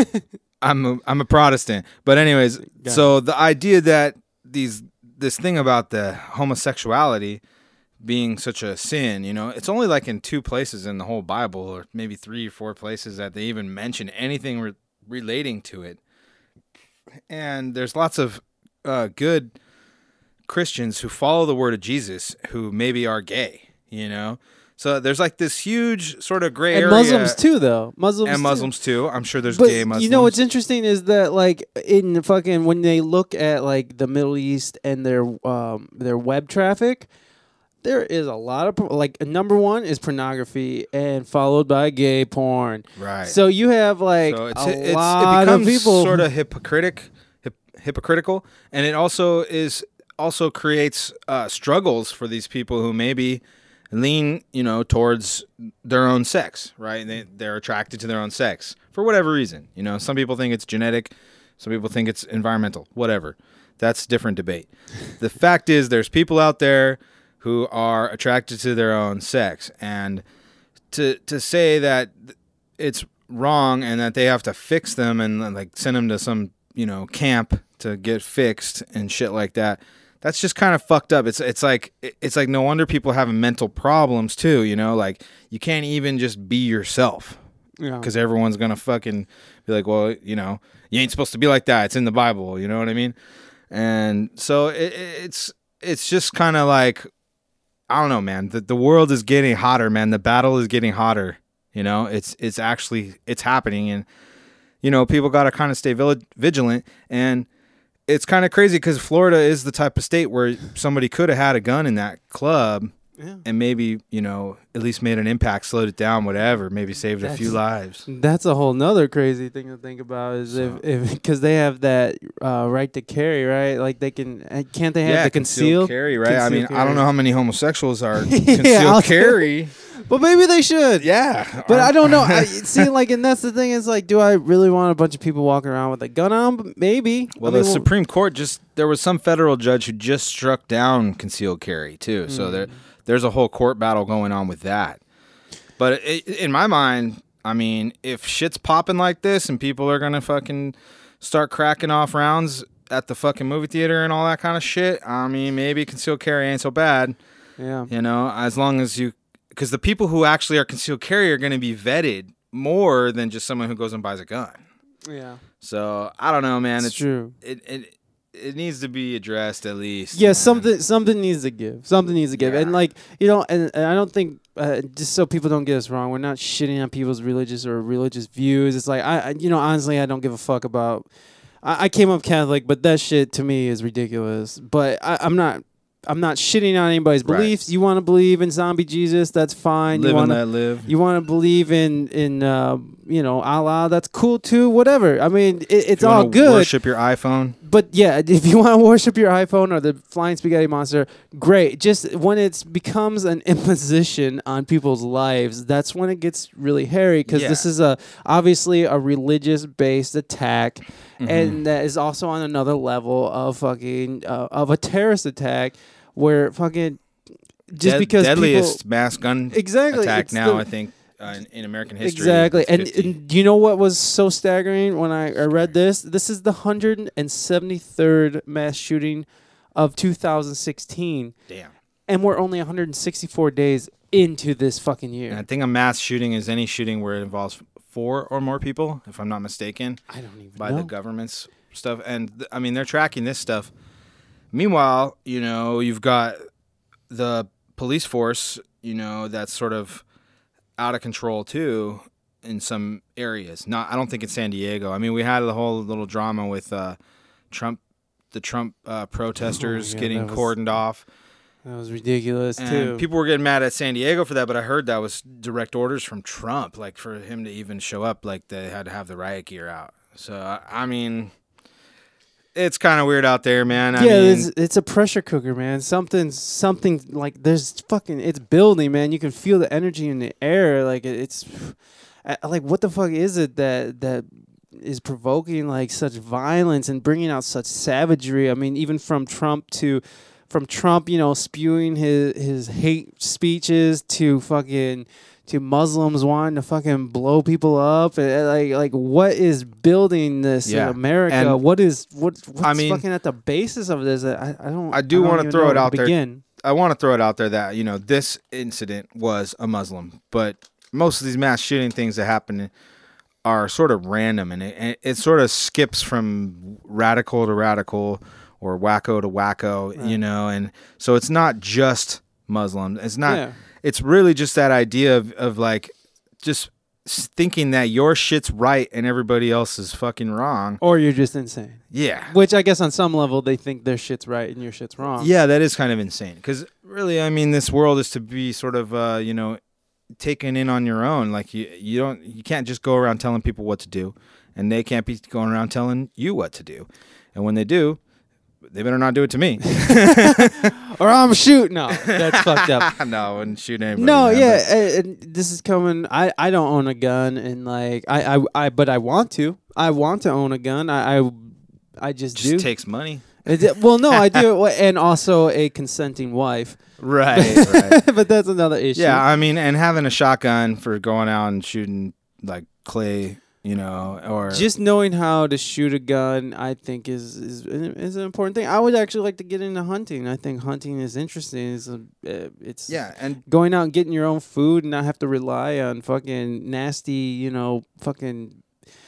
I'm a, I'm a Protestant, but anyways, Got so the idea that these this thing about the homosexuality being such a sin, you know, it's only like in two places in the whole Bible, or maybe three or four places that they even mention anything re- relating to it. And there's lots of uh, good Christians who follow the word of Jesus who maybe are gay, you know. So there's like this huge sort of gray and area, Muslims too, though. Muslims and too. Muslims too. I'm sure there's But gay Muslims. you know what's interesting is that like in fucking when they look at like the Middle East and their um their web traffic, there is a lot of like number one is pornography and followed by gay porn. right? So you have like so it's, a it's, lot it becomes of people sort of hypocritic, hip, hypocritical, and it also is also creates uh, struggles for these people who maybe lean, you know, towards their own sex, right? They they're attracted to their own sex for whatever reason. You know, some people think it's genetic, some people think it's environmental, whatever. That's a different debate. the fact is, there's people out there who are attracted to their own sex, and to to say that it's wrong and that they have to fix them and like send them to some you know camp to get fixed and shit like that that's just kind of fucked up. It's it's like it's like no wonder people have mental problems too you know? Like you can't even just be yourself. Yeah. because everyone's gonna fucking be like well you know you ain't supposed to be like that. It's in the bible. You know what i mean? And so it, it's it's just kind of like i don't know man. The, the world is getting hotter man. The battle is getting hotter you know? It's it's actually it's happening and you know people got to kind of stay vigilant and it's kind of crazy because florida is the type of state where somebody could have had a gun in that club Yeah. and maybe you know at least made an impact slowed it down whatever maybe saved a few lives That's a whole nother crazy thing to think about is So- if if because they have that uh, right to carry, right? Like they can uh, can't they have the concealed? carry right i mean concealed i don't know how many homosexuals are Yeah, concealed I'll- carry But maybe they should. yeah But I don't know. I see, like, and that's the thing is, like, do I really want a bunch of people walking around with a gun on? But Maybe. Well, I mean, the Supreme Court just there was some federal judge who just struck down concealed carry too. So there there's a whole court battle going on with that. But i in my mind, I mean, if shit's popping like this and people are gonna fucking start cracking off rounds at the fucking movie theater and all that kind of shit, I mean, maybe concealed carry ain't so bad. Yeah. You know, as long as you, because the people who actually are concealed carry are going to be vetted more than just someone who goes and buys a gun. Yeah. So I don't know, man. It's It's true. it it it needs to be addressed at least. Yeah, man. something something needs to give. Something needs to give. And like you know, and, and I don't think uh, just so people don't get us wrong, we're not shitting on people's religious or religious views. It's like I, I you know, honestly, I don't give a fuck about. I, I came up Catholic, but that shit to me is ridiculous. But I, I'm not. I'm not shitting on anybody's Right. beliefs. You want to believe in zombie Jesus? That's fine. Live you and want let live. you want to believe in in uh, you know Allah? That's cool too. Whatever. I mean, it, it's you all good Worship your iPhone. but yeah, if you want to worship your iPhone or the flying spaghetti monster, great. Just when it becomes an imposition on people's lives, that's when it gets really hairy because Yeah. this is a obviously a religious based attack, Mm-hmm. and that is also on another level of fucking uh, of a terrorist attack where fucking just Dead- because deadliest people mass gun exactly attack now. the- I think uh, in, in American history. Exactly. And, and do you know what was so staggering when I, I read this? This is the 173rd mass shooting of 2016. damn. And we're only 164 days into this fucking year. And I think a mass shooting is any shooting where it involves four or more people, if I'm not mistaken. I don't even by know. the government's stuff. And th- I mean, they're tracking this stuff. Meanwhile, you know, you've got the police force, you know, that's sort of out of control too in some areas. Not, I don't think it's San Diego. I mean, we had the whole little drama with uh, Trump, the Trump uh, protesters yeah, getting was- cordoned off, That was ridiculous and too. people were getting mad at San Diego for that. But I heard that was direct orders from Trump, like for him to even show up, like they had to have the riot gear out. So I, I mean, it's kind of weird out there, man. I yeah, mean, it's, it's a pressure cooker, man. Something, something like there's fucking. It's building, man. You can feel the energy in the air. Like it- it's, like what the fuck is it that that is provoking like such violence and bringing out such savagery? I mean, even from Trump to, from Trump, you know, spewing his his hate speeches to fucking to Muslims wanting to fucking blow people up. Eh, eh, like like what is building this Yeah, in America? and- what is what what's mean- fucking at the basis of this? I, I don't. I do wanna throw it out there. begin. I want to throw it out there that you know this incident was a Muslim, but most of these mass shooting things that happen are sort of random, and it, it sort of skips from radical to radical or wacko to wacko, you know, and so it's not just Muslim. It's not. Yeah. It's really just that idea of of like just thinking that your shit's right and everybody else is fucking wrong. Or you're just insane. Yeah. Which I guess on some level they think their shit's right and your shit's wrong. Yeah, that is kind of insane. Because really, I mean, this world is to be sort of, uh, you know, taken in on your own. Like you, you don't, you can't just go around telling people what to do, and they can't be going around telling you what to do. And when they do, they better not do it to me. Or I'm shooting. No, that's fucked up. no, I wouldn't shoot anybody. No, man, yeah, and this is coming. I, I don't own a gun, and like I, I, I but I want to. I want to own a gun. I I, I just, just do. takes money. It- well, no, I do, and also a consenting wife. Right, right. but that's another issue. yeah, I mean, and having a shotgun for going out and shooting like clay, you know, or just knowing how to shoot a gun, I think is is is an important thing. I would actually like to get into hunting. I think hunting is interesting. It's a, uh, it's yeah, and going out and getting your own food and not have to rely on fucking nasty, you know, fucking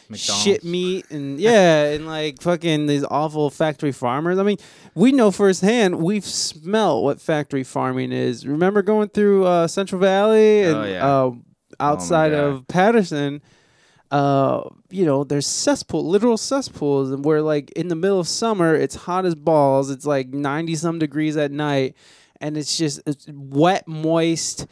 McDonald's. shit meat and yeah, and like fucking these awful factory farmers. I mean, we know firsthand. We've smelled what factory farming is. Remember going through uh, Central Valley and Oh, yeah. uh, outside God. of Patterson. Uh, you know, there's cesspool, literal cesspools, and where like in the middle of summer, it's hot as balls. It's like ninety some degrees at night, and it's just it's wet, moist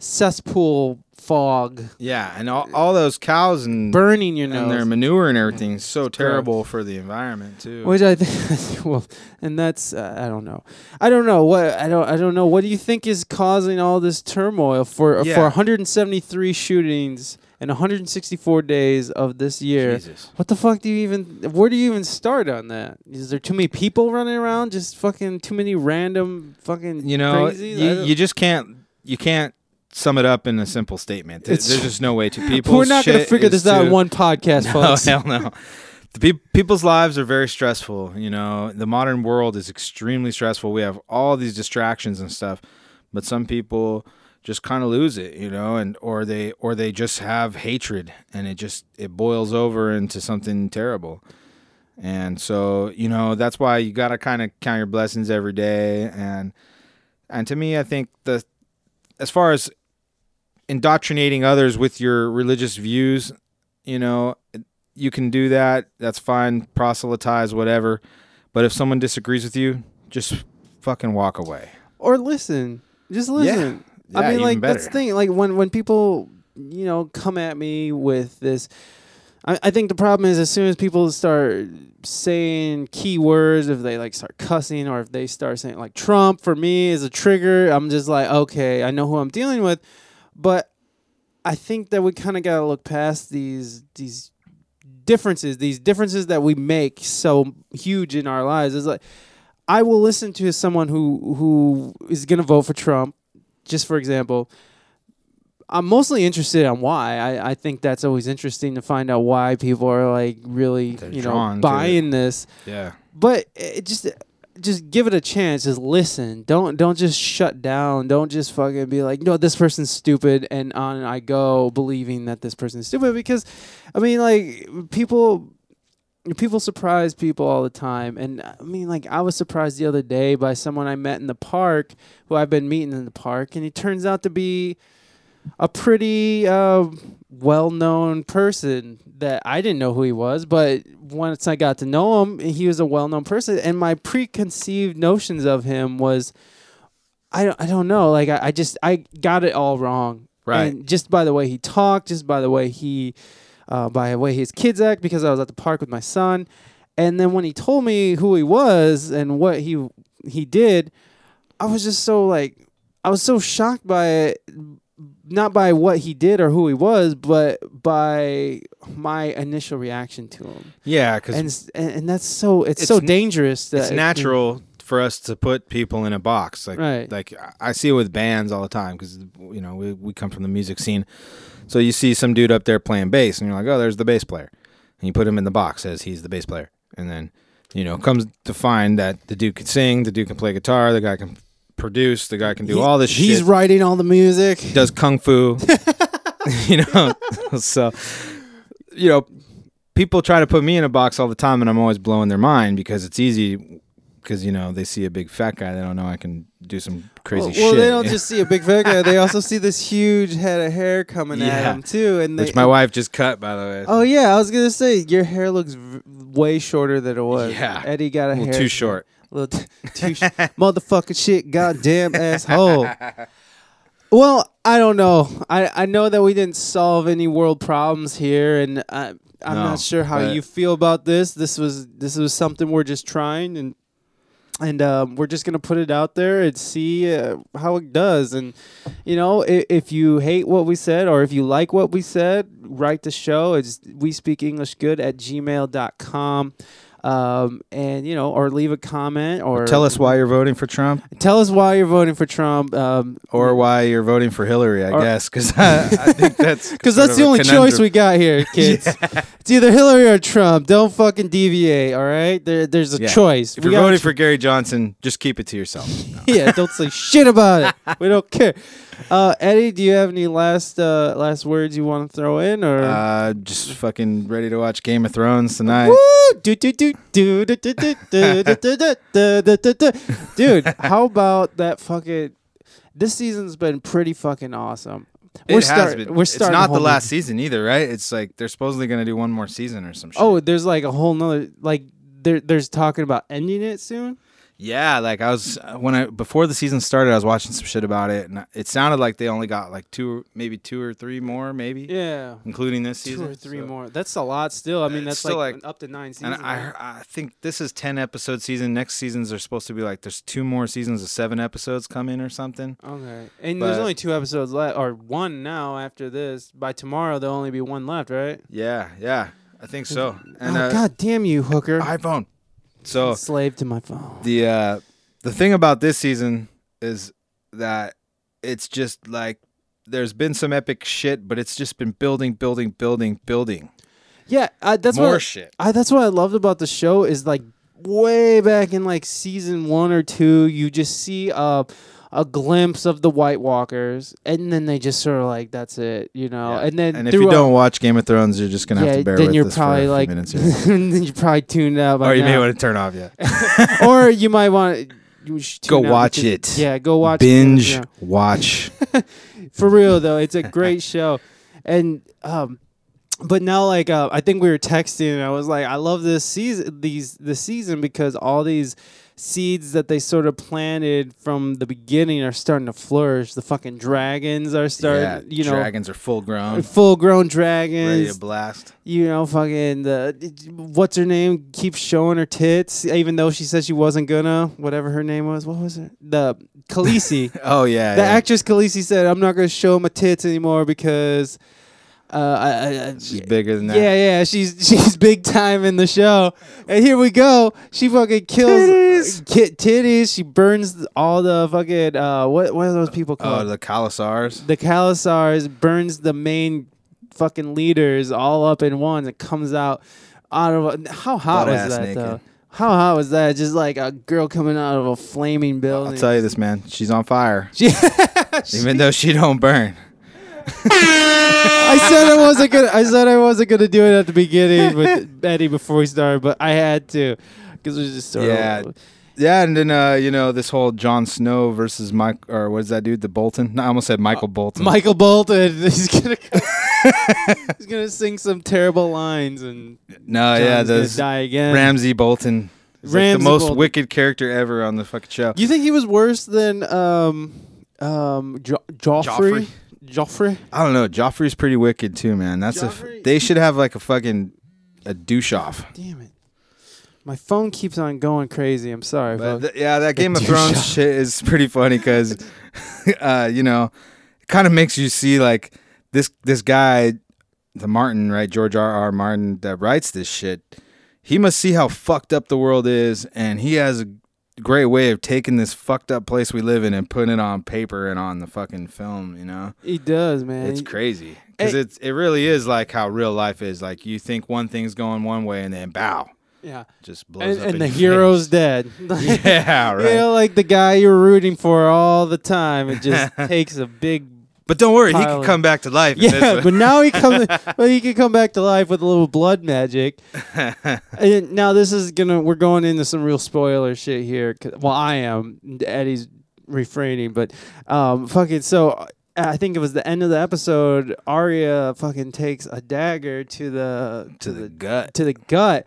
cesspool fog Yeah, and all, all those cows and burning your and their manure and everything is so terrible for the environment too. Which I think, well, and that's uh, I don't know, I don't know what I don't I don't know. What do you think is causing all this turmoil for Yeah. for 173 shootings and 164 days of this year? Jesus. What the fuck do you even? Where do you even start on that? Is there too many people running around? Just fucking too many random fucking You know, crazies? You, you just can't you can't sum it up in a simple statement. It's- There's just no way to people. We're not gonna figure this out in one podcast, No, folks. hell no. The peop people's lives are very stressful. You know, the modern world is extremely stressful. We have all these distractions and stuff, but some people just kind of lose it, you know, and or they or they just have hatred, and it just it boils over into something terrible. And so, you know, that's why you got to kind of count your blessings every day. And and to me, I think the as far as indoctrinating others with your religious views, you know, you can do that. That's fine. Proselytize, whatever. But if someone disagrees with you, just fucking walk away. or listen. Just listen. Yeah, I mean, like that's the thing. Like when when people you know come at me with this, I, I think the problem is as soon as people start saying key words, if they like start cussing or if they start saying like Trump for me is a trigger, I'm just like okay, I know who I'm dealing with, but I think that we kind of gotta look past these these differences, these differences that we make so huge in our lives. It's like I will listen to someone who who is gonna vote for Trump, just for example. I'm mostly interested on why. I, I think that's always interesting to find out why people are like really They're you know buying this. Yeah. But it just just give it a chance. Just listen. Don't don't just shut down. Don't just fucking be like, no, this person's stupid, and on I go believing that this person's stupid. Because, I mean, like people people surprise people all the time, and I mean, like I was surprised the other day by someone I met in the park who I've been meeting in the park, and he turns out to be a pretty uh, well-known person that I didn't know who he was, but once I got to know him, he was a well-known person, and my preconceived notions of him was, I don't, I don't know, like I, I just I got it all wrong, Right. And just by the way he talked, just by the way he, uh, by the way his kids act, because I was at the park with my son, and then when he told me who he was and what he he did, I was just so like I was so shocked by it, not by what he did or who he was, but by my initial reaction to him. Yeah, because And, and and that's so it's, It's so dangerous. That it's natural for us to put people in a box. Like, Right. like I- I see it with bands all the time because you know we we come from the music scene. So you see some dude up there playing bass, and you're like, oh, there's the bass player, and you put him in the box as he's the bass player, and then you know comes to find that the dude can sing, the dude can play guitar, the guy can produce, the guy can do He- all this He's shit. writing all the music. Does kung fu. you know, so you know, people try to put me in a box all the time, and I'm always blowing their mind because it's easy. Because you know they see a big fat guy, they don't know I can do some crazy well, shit. well, they don't just see a big fat guy; they also see this huge head of hair coming at Yeah. him too. And they, which my wife just cut, by the way. Oh yeah, I was gonna say your hair looks v- way shorter than it was. Yeah. Eddie got a, a little hair too short. little t- too sh- motherfucking shit, goddamn asshole. Well, I don't know. I I know that we didn't solve any world problems here, and I I'm No, not sure how you feel about this. This was this was something we're just trying and. And um, we're just gonna put it out there and see uh, how it does. And you know, if, if you hate what we said or if you like what we said, write the show. It's we speak English good at gmail.com. Um, and you know, or leave a comment or Tell us why you're voting for Trump, Tell us why you're voting for Trump. Um, or why you're voting for Hillary. I Or- guess because I, I think that's because that's the only choice we got here, kids. It's either Hillary or Trump. Don't fucking deviate. All right, there, there's a Yeah. choice. If We you're voting for Gary Johnson, just keep it to yourself. yeah, don't say shit about it. We don't care. Uh, Eddie, do you have any last uh, last words you want to throw in, or Uh, just fucking ready to watch Game of Thrones tonight. Woo! Do, do, do, do, do, do, do, do, do, do, do, do, do, do. dude? How about that fucking? This season's been pretty fucking awesome. It We're has starting. been. We're It's not the last season either, right? It's like they're supposedly gonna do one more season or some shit. Oh, there's like a whole nother like. There, there's talking about ending it soon. Yeah. Like I was uh, when I before the season started, I was watching some shit about it, and it sounded like they only got like two, maybe two or three more, maybe, Yeah, including this two season. or three So- more. That's a lot still. I mean, that's like, like- up to nine seasons. And I. I think this is ten episode season. Next seasons are supposed to be like there's two more seasons of seven episodes coming or something. Okay, and there's only two episodes left, or one now after this. By tomorrow, there'll only be one left, right? Yeah, yeah, I think so. And oh, uh, God damn you, hooker! iPhone. So Slave to my phone. the uh the thing about this season is that it's just like there's been some epic shit, but it's just been building, building, building, building. Yeah, I, that's more what shit. I that's what I loved about the show is like way back in like season one or two, you just see a a glimpse of the White Walkers, and then they just sort of like that's it, you know. Yeah. And then And if you don't watch Game of Thrones, you're just gonna have to bear then with you're this probably for like, then you're probably tuned out. By or you may want to turn off. Yeah, or you might want to Go watch it. Yeah, go watch binge, yeah. watch. for real though it's a great show and um but now like uh, i think we were texting and i was like i love this season these this season because all these seeds that they sort of planted from the beginning are starting to flourish. The fucking dragons are starting yeah, you know dragons are full grown, full grown dragons, ready to blast. you know fucking the what's her name keeps showing her tits even though she said she wasn't gonna whatever her name was. What was it the Khaleesi. Oh yeah, the yeah. actress Khaleesi said, "I'm not to show my tits anymore because uh, I, I, I, she's bigger than that. yeah, yeah, she's she's big time in the show." And here we go. She fucking kills Titties. Ki- titties. She burns all the fucking uh, what what are those people called? Oh, the Khalasars. the Khalasars burns the main fucking leaders all up in one. It comes out out of a, how hot was Butt-ass that naked. though? How hot was that? Just like a girl coming out of a flaming building. I'll tell you this, man. She's on fire, She- even though she don't burn. I said I wasn't gonna. I said I wasn't gonna do it at the beginning with Betty before we started, but I had to because it was just sort Yeah. of. Yeah, and then uh, you know this whole Jon Snow versus Mike or what is that dude? The Bolton? No, I almost said Michael Bolton. Michael Bolton. He's gonna he's gonna sing some terrible lines and no, Oh, yeah, Jon's gonna those die again. Ramsay Bolton. He's like the most Bolton. wicked character ever on the fucking show. You think he was worse than um um jo- Joffrey? Joffrey? I don't know. Joffrey's pretty wicked too, man. That's a Joffrey- they should have like a fucking a douche off. Damn it. My phone keeps on going crazy. I'm sorry, But folks. th- yeah, that Game of Thrones shit is pretty funny because, uh, you know, it kind of makes you see like this this guy, the Martin, right, George R. R. Martin, that writes this shit. He must see how fucked up the world is, and he has a great way of taking this fucked up place we live in and putting it on paper and on the fucking film. You know, he does, man. it's crazy because Hey. it's it really is like how real life is. Like you think one thing's going one way, and then bow, Yeah. just blows And, up. and the hero's face. dead. Yeah, right. You know, like the guy you're rooting for all the time. It just takes a big But don't worry, he can come back to life. Yeah, but now he comes. well, he can come back to life with a little blood magic. and now this is gonna. We're going into some real spoiler shit here. well, I am. Eddie's refraining, but um, fucking. So I think it was the end of the episode. Arya fucking takes a dagger to the to the gut. to the gut.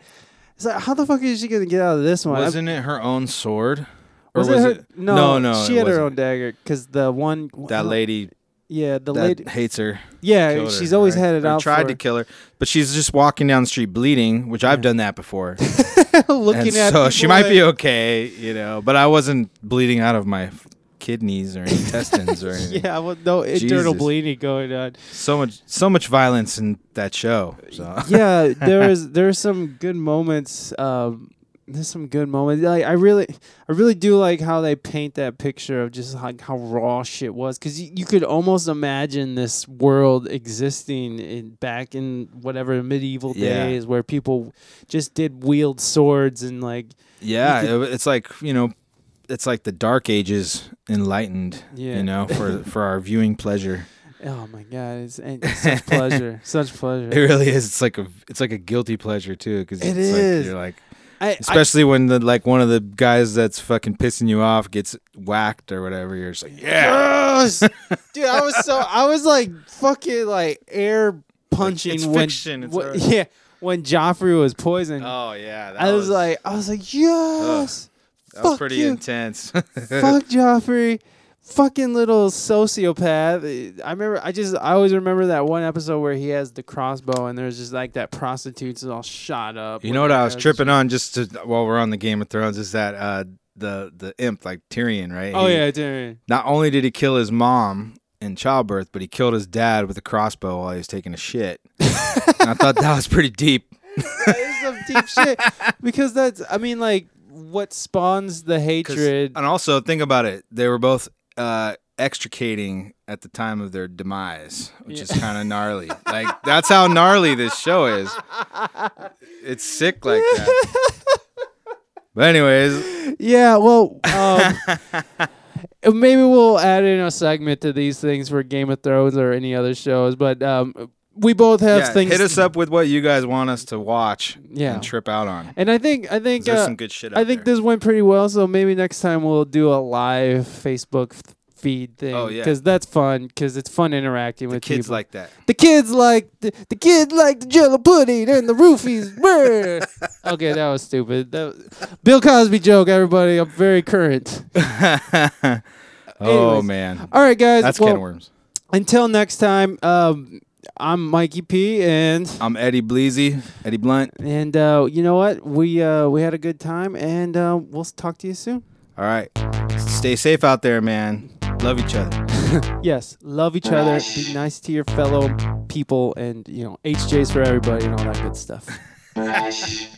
It's like, how the fuck is she gonna get out of this one? Wasn't it her own sword? Or was, was it her? it- No, no, no, She had her wasn't. own dagger because the one That lady Yeah, the that lady. hates her. Yeah, killed her, she's always right? had it Or out. Tried to kill her, but she's just walking down the street bleeding, which I've done that before. looking and at. so she might like- be okay, you know. But I wasn't bleeding out of my kidneys or intestines or anything. Yeah, well, no internal Jesus. bleeding going on. So much, so much violence in that show. So yeah, there is there's some good moments. Um, there's some good moments. Like I really, I really do like how they paint that picture of just like how raw shit was, because you, you could almost imagine this world existing in back in whatever medieval Yeah. days where people just did wield swords and like yeah, it- it's like you know, it's like the Dark Ages enlightened. Yeah. You know, for for our viewing pleasure. oh my god, it's, it's such pleasure, such pleasure. It really is. It's like a it's like a guilty pleasure too, because It it's is. Like, you're like, I, I, especially when the like one of the guys that's fucking pissing you off gets whacked or whatever. You're just like, yeah, Yes! dude. I was so I was like fucking like air punching It's when fiction, it's when- yeah when Joffrey was poisoned. oh yeah. That I was, like I was like yes, that was pretty you. intense. fuck Joffrey, fucking little sociopath. I remember I just I always remember that one episode where he has the crossbow and there's just like that prostitute's all shot up. you know what I was tripping on just to, while we're on the Game of Thrones is that uh the the imp like Tyrion, right? Oh He- yeah, dude. Not only did he kill his mom in childbirth, but he killed his dad with a crossbow while he was taking a shit. I thought that was pretty deep. that is some deep shit because that's I mean like what spawns the hatred. And also think about it. They were both uh, extricating at the time of their demise, which is kind of gnarly. like that's how gnarly this show is. It's sick like that. But anyways, Yeah, well, um, maybe we'll add in a segment to these things for Game of Thrones or any other shows. But um, we both have yeah, things. hit us up with what you guys want us to watch Yeah. and trip out on. And I think I think There's uh, some good shit. I think there. this went pretty well. So maybe next time we'll do a live Facebook feed thing. Oh, yeah. because that's fun. Because it's fun interacting the with kids people. like that. the kids like the, the kids like the Jello pudding and the roofies. Okay, that was stupid. That was- Bill Cosby joke. Everybody, I'm very current. oh man, All right, guys. that's well, can of worms. until next time, um, I'm Mikey P, and I'm Eddie Bleezy, Eddie Blunt. and uh, you know what? We uh, we had a good time, and uh, we'll talk to you soon. All right, stay safe out there, man. Love each other. Yes, love each other. Be nice to your fellow people, and you know, HJs for everybody, and all that good stuff. Fresh.